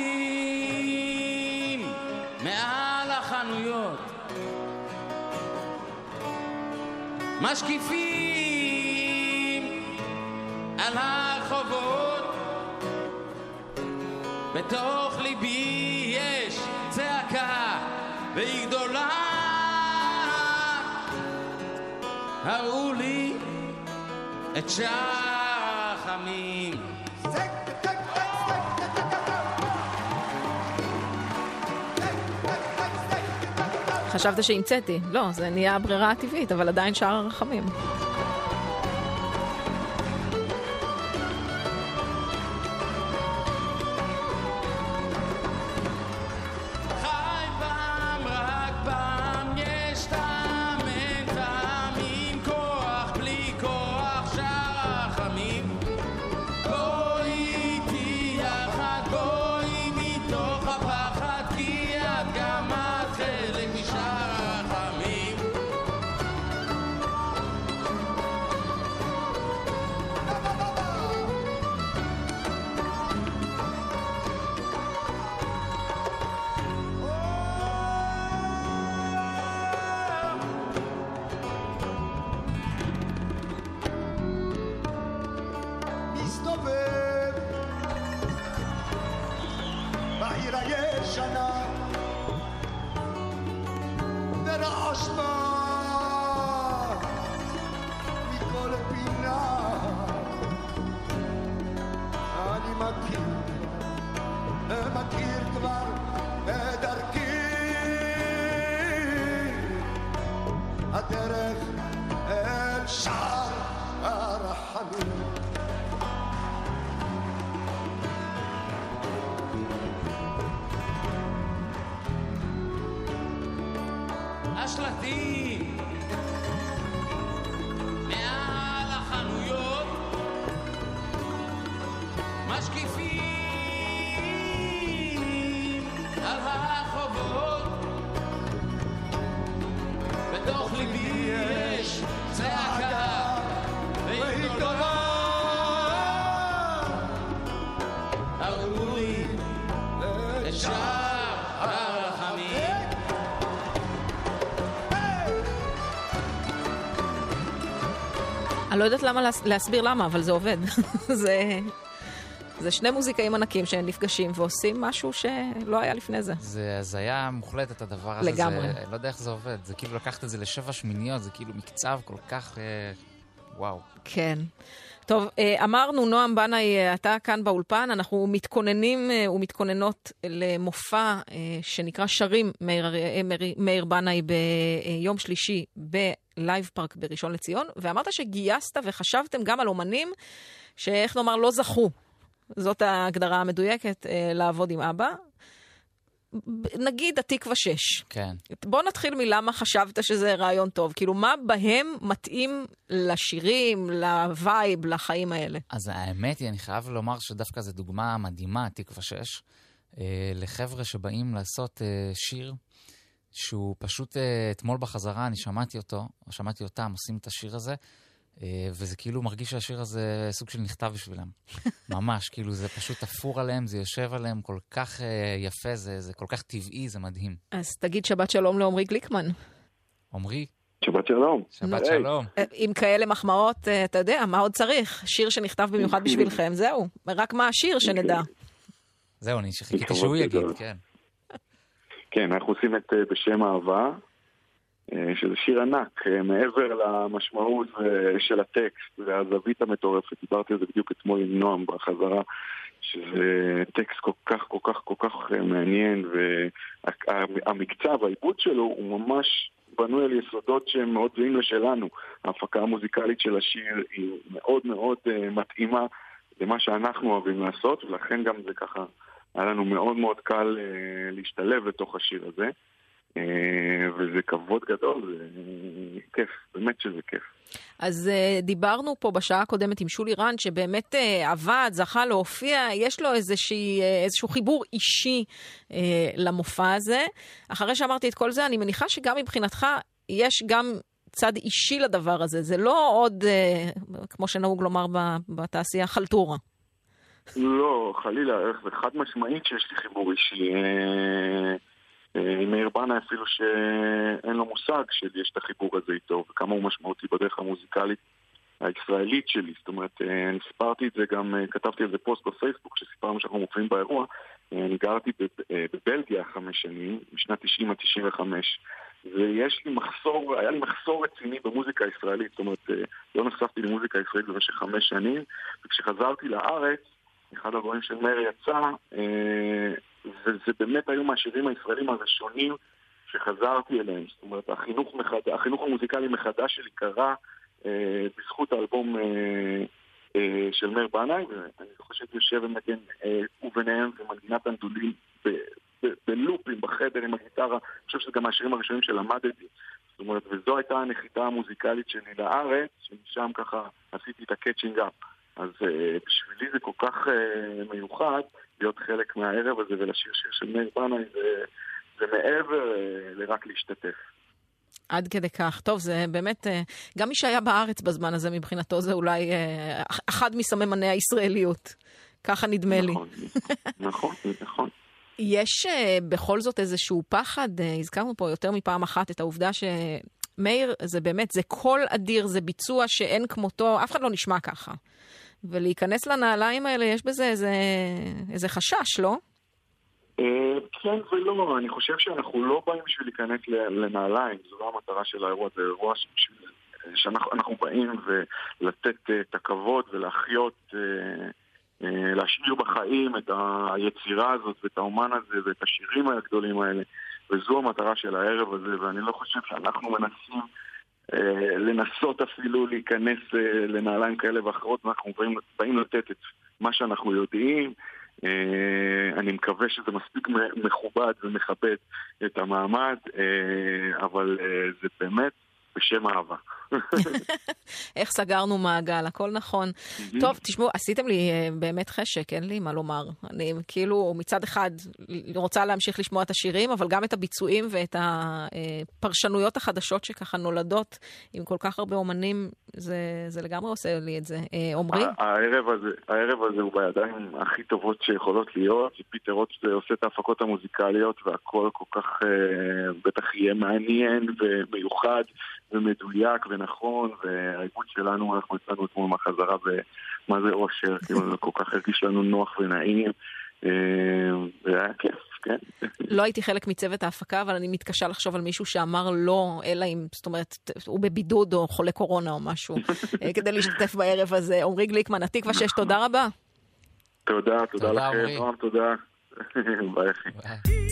מעל החנויות. משקיפים על הרחובות בתוך ליבי יש צעקה והיא גדולה הראו לי את שער חשבת שהמצאתי. לא, זה נהיה הברירה הטבעית, אבל עדיין שער הרחמים. אני לא יודעת למה להס- להסביר למה, אבל זה עובד. זה... זה שני מוזיקאים ענקים שנפגשים ועושים משהו שלא היה לפני זה. זה הזיה מוחלטת הדבר הזה. לגמרי. זה, לא יודע איך זה עובד. זה כאילו לקחת את זה לשבע שמיניות, זה כאילו מקצב כל כך... וואו. כן. טוב, אה, אמרנו, נועם בנאי, אה, אתה כאן באולפן, אנחנו מתכוננים אה, ומתכוננות למופע שנקרא שרים מאיר, מאיר- מאיר בנאי ביום שלישי בלייב פארק בראשון לציון, ואמרת שגייסת וחשבתם גם על אומנים שאיך נאמר לא זכו. זאת ההגדרה המדויקת, לעבוד עם אבא. נגיד התקווה 6. כן. בוא נתחיל מלמה חשבת שזה רעיון טוב. כאילו, מה בהם מתאים לשירים, לווייב, לחיים האלה? אז האמת היא, אני חייב לומר שדווקא זו דוגמה מדהימה, תקווה 6, אה, לחבר'ה שבאים לעשות אה, שיר שהוא פשוט, אה, אתמול בחזרה אני שמעתי אותו, או שמעתי אותם עושים את השיר הזה, וזה כאילו מרגיש שהשיר הזה סוג של נכתב בשבילם. ממש, כאילו זה פשוט תפור עליהם, זה יושב עליהם כל כך אה, יפה, זה, זה כל כך טבעי, זה מדהים. אז תגיד שבת שלום לעמרי גליקמן. עמרי, שבת שלום. שבת היי. שלום. אה, עם כאלה מחמאות, אה, אתה יודע, מה עוד צריך? שיר שנכתב במיוחד בשבילכם, זהו. רק מה השיר שנדע. זהו, אני חיכיתי כבוד שהוא יגיד. כן. כן, אנחנו עושים את אה, בשם אהבה, אה, שזה שיר ענק, אה, מעבר למשמעות אה, של הטקסט והזווית המטורפת. דיברתי על זה בדיוק אתמול עם נועם בחזרה, שזה טקסט כל כך כל כך כל כך אה, מעניין, והמקצב, העיבוד שלו הוא ממש בנוי על יסודות שהם מאוד זהים לשלנו. ההפקה המוזיקלית של השיר היא מאוד מאוד אה, מתאימה למה שאנחנו אוהבים לעשות, ולכן גם זה ככה היה לנו מאוד מאוד קל אה, להשתלב לתוך השיר הזה, אה, וזה כבוד גדול, זה אה, כיף, באמת שזה כיף. אז uh, דיברנו פה בשעה הקודמת עם שולי רן, שבאמת uh, עבד, זכה להופיע, יש לו איזושהי, איזשהו חיבור אישי uh, למופע הזה. אחרי שאמרתי את כל זה, אני מניחה שגם מבחינתך יש גם צד אישי לדבר הזה. זה לא עוד, uh, כמו שנהוג לומר בתעשייה, חלטורה. לא, חלילה, חד משמעית שיש לי חיבור אישי. אה, אה, עם מאיר בנה אפילו שאין לו מושג שיש את החיבור הזה איתו, וכמה הוא משמעותי בדרך המוזיקלית הישראלית שלי. זאת אומרת, אה, אני סיפרתי את זה גם, אה, כתבתי על זה פוסט בפייסבוק, שסיפרנו שאנחנו מופיעים באירוע. אה, אני גרתי בב- אה, בבלגיה חמש שנים, משנת 90 עד 95. ויש לי מחסור, היה לי מחסור רציני במוזיקה הישראלית, זאת אומרת, אה, לא נחשפתי למוזיקה ישראלית במשך חמש שנים, וכשחזרתי לארץ, אחד הדברים של מאיר יצא, אה, וזה באמת היו מהשירים הישראלים הראשונים שחזרתי אליהם. זאת אומרת, החינוך, מחד... החינוך המוזיקלי מחדש שלי קרה אה, בזכות האלבום אה, אה, של מאיר בנאי, ואני זוכר שהייתי יושב ומנגן, אה, וביניהם ומנגינת הנדודים ב... בלופים בחדר עם הגיטרה, אני חושב שזה גם מהשירים הראשונים שלמדתי. זאת אומרת, וזו הייתה הנחיתה המוזיקלית שלי לארץ, שמשם ככה עשיתי את ה catching up. אז uh, בשבילי זה כל כך uh, מיוחד להיות חלק מהערב הזה ולשיר שיר של מאיר בנאי, זה, זה מעבר uh, לרק להשתתף. עד כדי כך. טוב, זה באמת, אה, גם מי שהיה בארץ בזמן הזה, מבחינתו זה אולי אה, אחד מסממני הישראליות. ככה נדמה לי. נכון, נכון, נכון. יש בכל זאת איזשהו פחד, הזכרנו פה יותר מפעם אחת את העובדה שמאיר, זה באמת, זה קול אדיר, זה ביצוע שאין כמותו, אף אחד לא נשמע ככה. ולהיכנס לנעליים האלה, יש בזה איזה, איזה חשש, לא? אה, כן ולא, אני חושב שאנחנו לא באים בשביל להיכנס לנעליים, זו לא המטרה של האירוע, זה אירוע שאנחנו אנחנו באים ולתת אה, את הכבוד ולהחיות, אה, להשאיר בחיים את היצירה הזאת ואת האומן הזה ואת השירים הגדולים האלה, וזו המטרה של הערב הזה, ואני לא חושב שאנחנו מנסים לנסות אפילו להיכנס אה, לנעליים כאלה ואחרות, אנחנו באים, באים לתת את מה שאנחנו יודעים. אה, אני מקווה שזה מספיק מכובד ומכבד את המעמד, אה, אבל אה, זה באמת בשם אהבה. איך סגרנו מעגל, הכל נכון. טוב, תשמעו, עשיתם לי אה, באמת חשק, אין לי מה לומר. אני כאילו מצד אחד רוצה להמשיך לשמוע את השירים, אבל גם את הביצועים ואת הפרשנויות החדשות שככה נולדות עם כל כך הרבה אומנים, זה, זה לגמרי עושה לי את זה. אה, עמרי? ה- הערב הזה, הערב הזה הוא בידיים הכי טובות שיכולות להיות, פיטר רוט עושה את ההפקות המוזיקליות והכל כל כך אה, בטח יהיה מעניין ומיוחד ומדויק ונכון, והעיבוד שלנו, אנחנו יצאנו אתמול מהחזרה ומה זה אושר, כאילו זה כל כך הרגיש לנו נוח ונעים, אה, זה היה כיף, כן. לא הייתי חלק מצוות ההפקה, אבל אני מתקשה לחשוב על מישהו שאמר לא, אלא אם, זאת אומרת, הוא בבידוד או חולה קורונה או משהו, אה, כדי להשתתף בערב הזה. עמרי גליקמן, התקווה 6, תודה רבה. תודה, תודה תודה, לכם, עמרי. נועם, תודה. ביי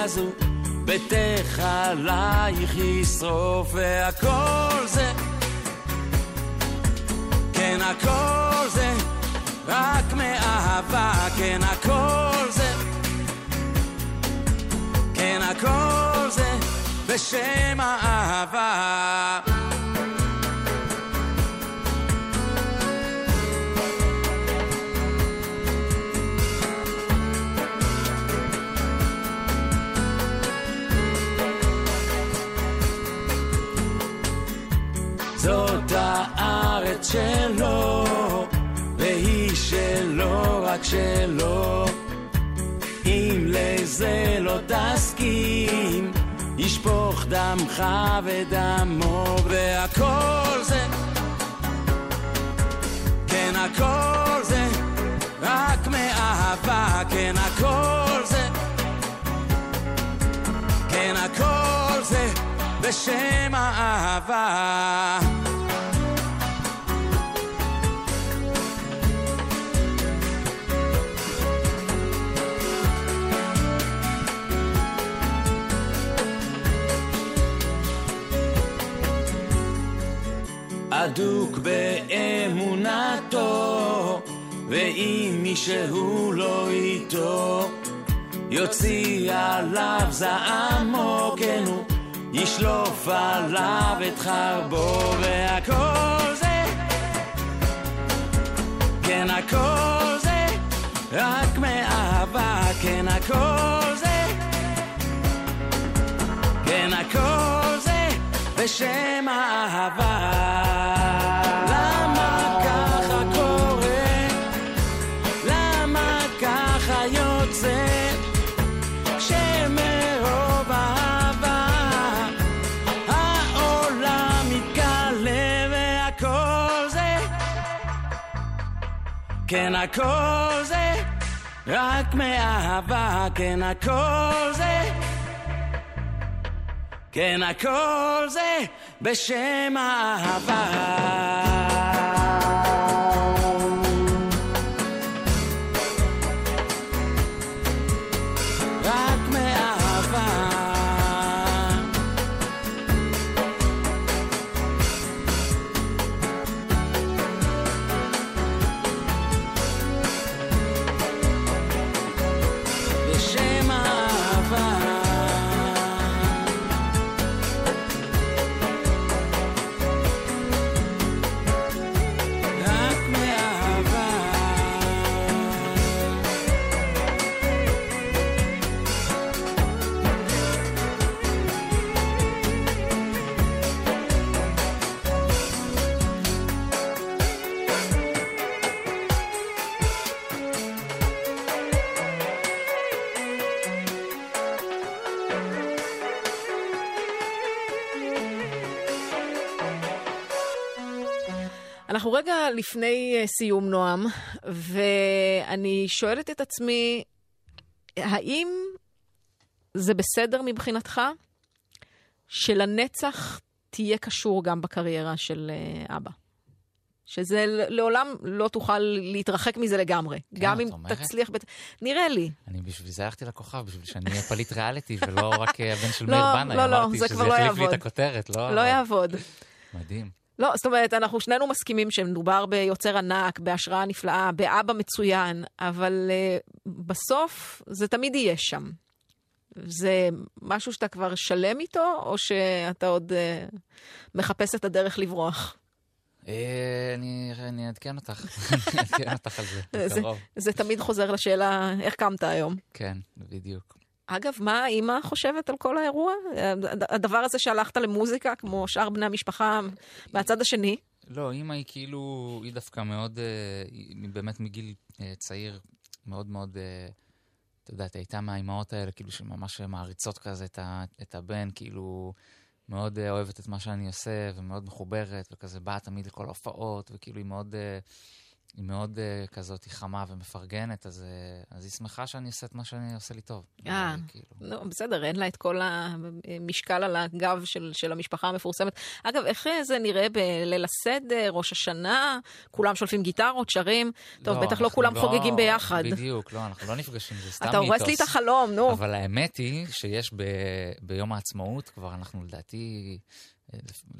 הוא ביתך עלייך ישרוף והכל זה, כן הכל זה, רק מאהבה, כן הכל זה, כן הכל זה, בשם האהבה. שלו. אם לזה לא תסכים, ישפוך דמך ודמו, והכל זה, כן הכל זה, רק מאהבה, כן הכל זה, כן הכל זה, בשם האהבה. באמונתו, ואם מישהו לא איתו, יוציא עליו זעמו, כן הוא ישלוף עליו את חרבו, והכל זה, כן הכל זה, רק מאהבה, כן הכל זה, כן הכל זה, בשם האהבה. כן הכל זה רק מאהבה כן הכל זה כן הכל זה בשם האהבה רגע לפני אה, סיום, נועם, ואני שואלת את עצמי, האם זה בסדר מבחינתך שלנצח תהיה קשור גם בקריירה של אה, אבא? שזה לעולם לא תוכל להתרחק מזה לגמרי. כן, גם אם אומרת? תצליח... בת... נראה לי. אני בשביל זה הלכתי לכוכב, בשביל שאני אהיה פליט ריאליטי ולא רק אה, הבן של לא, מאיר בנאי. לא, לא, אמרתי זה שזה כבר לא יחליף לי יעבוד. את הכותרת, לא? לא יעבוד. מדהים. לא, זאת אומרת, אנחנו שנינו מסכימים שמדובר ביוצר ענק, בהשראה נפלאה, באבא מצוין, אבל uh, בסוף זה תמיד יהיה שם. זה משהו שאתה כבר שלם איתו, או שאתה עוד uh, מחפש את הדרך לברוח? אה, אני אעדכן אותך, אני אעדכן אותך על זה- בקרוב. זה תמיד חוזר לשאלה, איך קמת היום? כן, בדיוק. אגב, מה האימא חושבת על כל האירוע? הד- הדבר הזה שהלכת למוזיקה, כמו שאר בני המשפחה, מהצד השני? לא, אימא היא כאילו, היא דווקא מאוד, אה, היא באמת מגיל אה, צעיר, מאוד מאוד, אה, אתה יודעת, הייתה מהאימהות האלה, כאילו, שממש מעריצות כזה את, ה, את הבן, כאילו, מאוד אוהבת את מה שאני עושה, ומאוד מחוברת, וכזה באה תמיד לכל ההופעות, וכאילו היא מאוד, היא מאוד uh, כזאת, היא חמה ומפרגנת, אז, uh, אז היא שמחה שאני עושה את מה שאני עושה לי טוב. אה, כאילו. לא, בסדר, אין לה את כל המשקל על הגב של, של המשפחה המפורסמת. אגב, איך אה, זה נראה בליל הסדר, ראש השנה? כולם שולפים גיטרות, שרים? טוב, לא, בטח לא כולם חוגגים ביחד. בדיוק, לא, אנחנו לא נפגשים, זה סתם אתה מיתוס. הורס לי את החלום, נו. אבל האמת היא שיש ב, ביום העצמאות, כבר אנחנו לדעתי אה,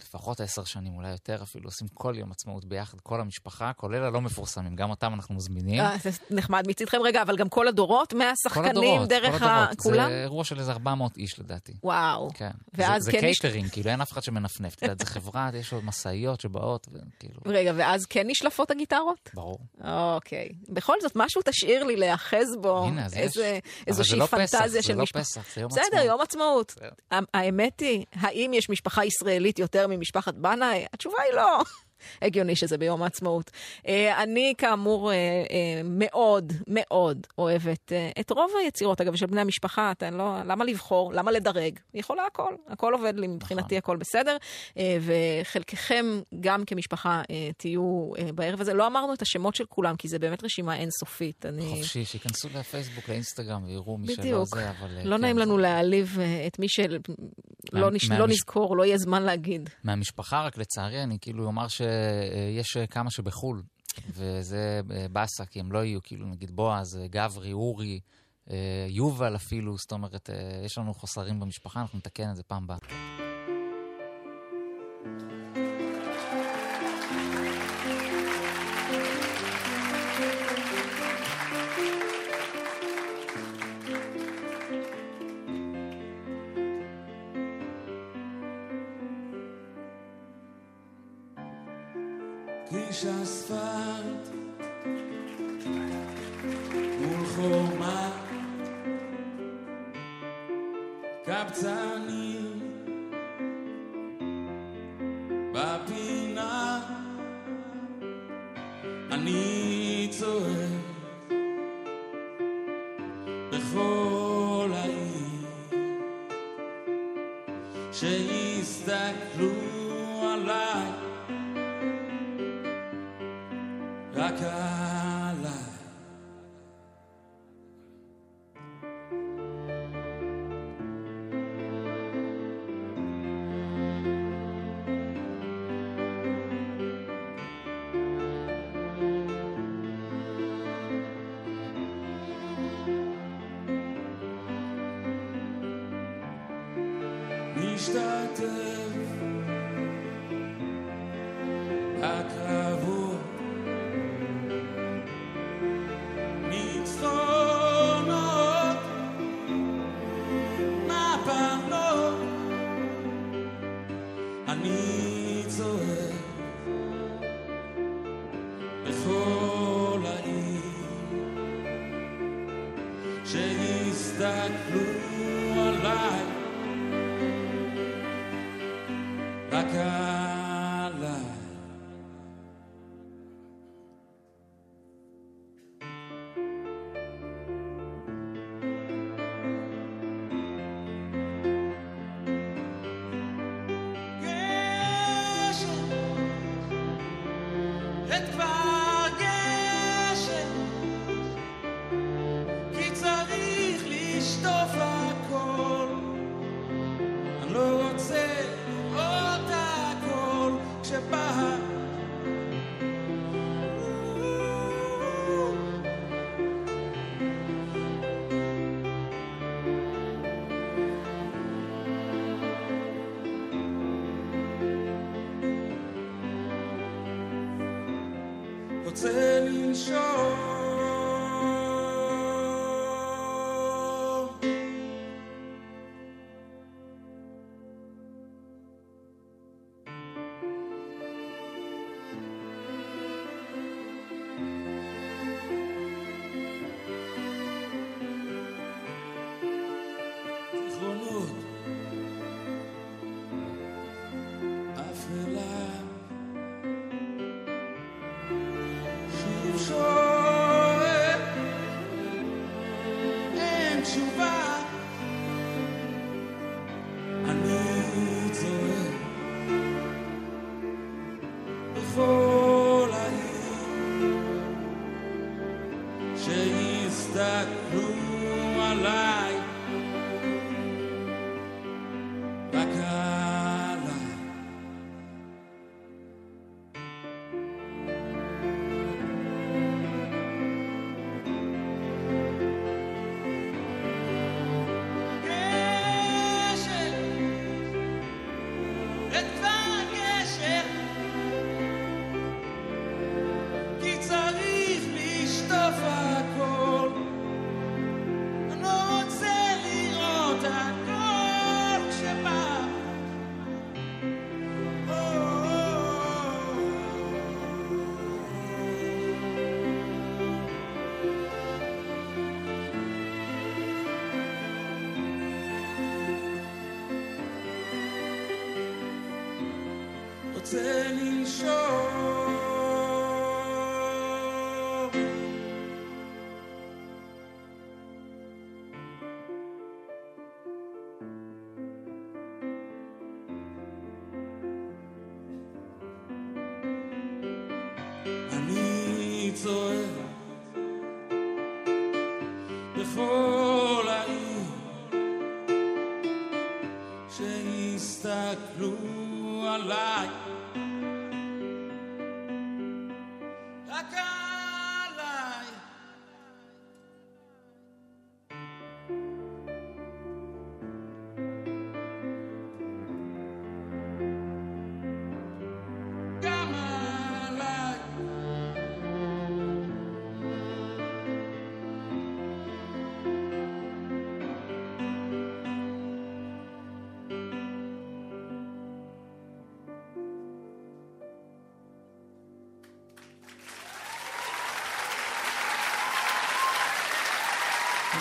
לפחות עשר שנים, אולי יותר אפילו, עושים כל יום עצמאות ביחד, כל המשפחה, כולל הלא מפורסמים, גם אותם אנחנו מזמינים. אה, זה נחמד מצדכם. רגע, אבל גם כל הדורות, כל מהשחקנים, הדורות, דרך כל ה... הדורות. כולם? זה אירוע של איזה 400 איש לדעתי. וואו. כן. ואז זה, כן זה קייטרינג, כאילו אין אף אחד שמנפנף. את יודעת, זה חברה, יש עוד משאיות שבאות, וכאילו, רגע, ואז כן נשלפות הגיטרות? ברור. אוקיי. בכל זאת, משהו תשאיר לי להיאחז בו. הנה, אז יש. איזה, אבל איזושהי זה לא פסח, פנטזיה זה של לא משפחה. פסח, זה יום בסדר, עצמאות. יום עצמאות. בסדר. ה- האמת היא, האם יש משפחה ישראלית יותר ממשפחת בנאי? התשובה היא לא. הגיוני שזה ביום העצמאות. אה, אני כאמור אה, אה, מאוד מאוד אוהבת את רוב היצירות, אגב, של בני המשפחה, אתה לא, למה לבחור? למה לדרג? יכולה הכל, הכל עובד לי, מבחינתי הכל בסדר. וחלקכם גם כמשפחה תהיו בערב הזה. לא אמרנו את השמות של כולם, כי זה באמת רשימה אינסופית. אני... חופשי, שייכנסו לפייסבוק, לאינסטגרם, ויראו מי שלא. זה, אבל... לא כן, נעים לנו זה- להעליב את מי שלא מה- נש... מהמש- לא נזכור, לא יהיה זמן להגיד. מהמשפחה, רק לצערי, אני כאילו אומר שיש כמה שבחו"ל, וזה אה, באסה, כי הם לא יהיו, כאילו, נגיד בועז, אה, גברי, אורי, אה, יובל אפילו, זאת אומרת, אה, יש לנו חוסרים במשפחה, אנחנו נתקן את זה פעם הבאה. רק עליי רוצה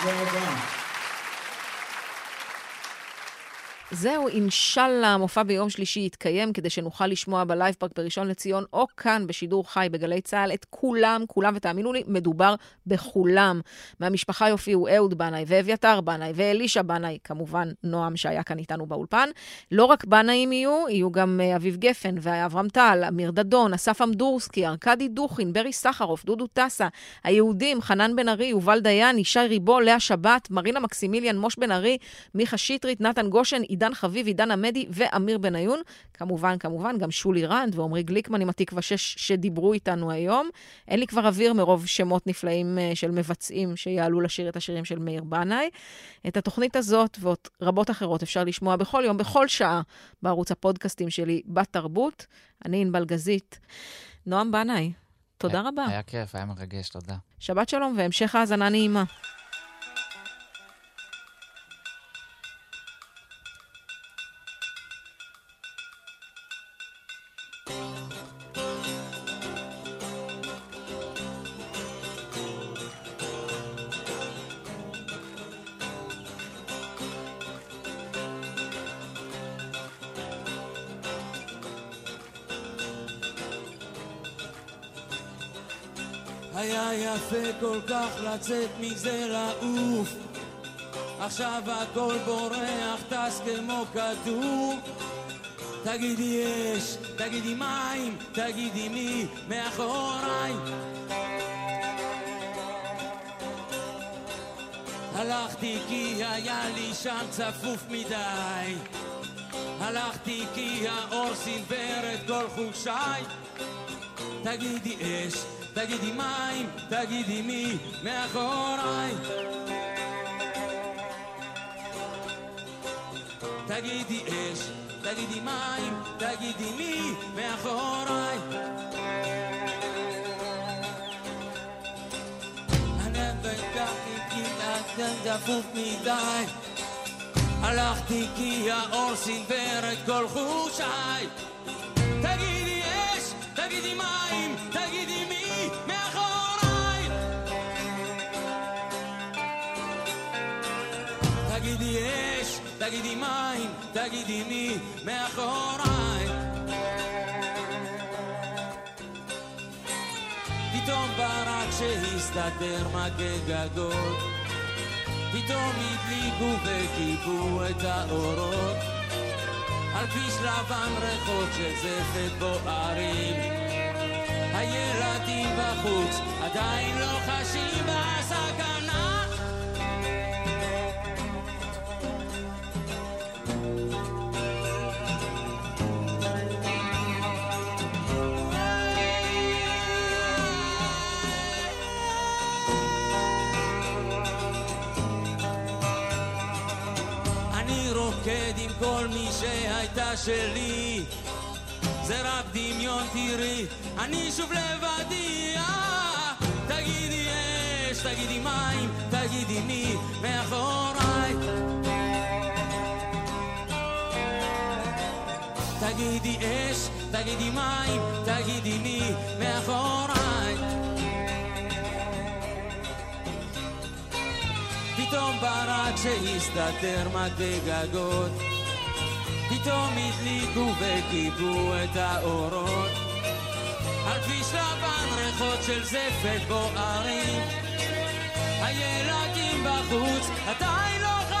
תודה רבה. זהו, אינשאללה, המופע ביום שלישי יתקיים כדי שנוכל לשמוע בלייב פארק בראשון לציון, או כאן בשידור חי בגלי צה"ל, את כולם, כולם, ותאמינו לי, מדובר בכולם. מהמשפחה יופיעו אהוד בנאי ואביתר בנאי ואלישע בנאי, כמובן נועם שהיה כאן איתנו באולפן. לא רק בנאים יהיו, יהיו גם אה, אביב גפן ואברהם טל, אמיר דדון, אסף אמדורסקי, ארכדי דוכין, ברי סחרוף, דודו טסה, היהודים, חנן בן ארי, יובל דיין, ישי ריבו, לאה שבת, מרינה מקסימיליאן, מוש בן ארי, מיכה שטרית, נתן גושן, עידן חביב, עידן עמדי ואמיר בניון. כמובן, כמובן, גם שולי רנד ועמרי גליקמן עם התקווה 6 שדיברו איתנו היום. אין לי כבר אוויר מרוב שמות נפלאים אה, של מבצעים שיעלו לשיר את השירים של מאיר בנאי. את התוכנית הזאת ועוד רבות אחרות אפשר לשמוע בכל יום, בכל שעה, בערוץ הפודקאסטים שלי, בתרבות. אני ענבל גזית. נועם בנאי, תודה היה- רבה. היה כיף, היה מרגש, תודה. שבת שלום והמשך האזנה נעימה. כך לצאת מזה לעוף עכשיו הכל בורח, טס כמו כדור. תגידי אש, תגידי מים, תגידי מי מאחוריי. הלכתי כי היה לי שם צפוף מדי. הלכתי כי האור סנוור את כל חושיי תגידי אש, תגידי מים, תגידי מי מאחוריי. תגידי אש, תגידי מים, תגידי מי מאחוריי. אתם דפוק מדי. הלכתי כי האור סנוור את כל חושיי. תגידי אש, תגידי מים, תגידי תגידי מים, תגידי מי מאחוריי. פתאום ברק שהסתתר מכה גגות, פתאום הדליקו וכיבו את האורות. על כביש לבן ריחות של זפת בוערים. הילדים בחוץ עדיין לא חשים כל מי שהייתה שלי. זה רק דמיון תראי, אני שוב לבדי. אה, תגידי אש, תגידי מים, תגידי מי מאחוריי. תגידי אש, תגידי מים, תגידי מי מאחוריי. פתאום ברק שהסתתר מכה גגות פתאום הדליקו וכיבו את האורות. על כביש לבן ריחות של זפת בוערים. הילדים בחוץ עדיין לא חיים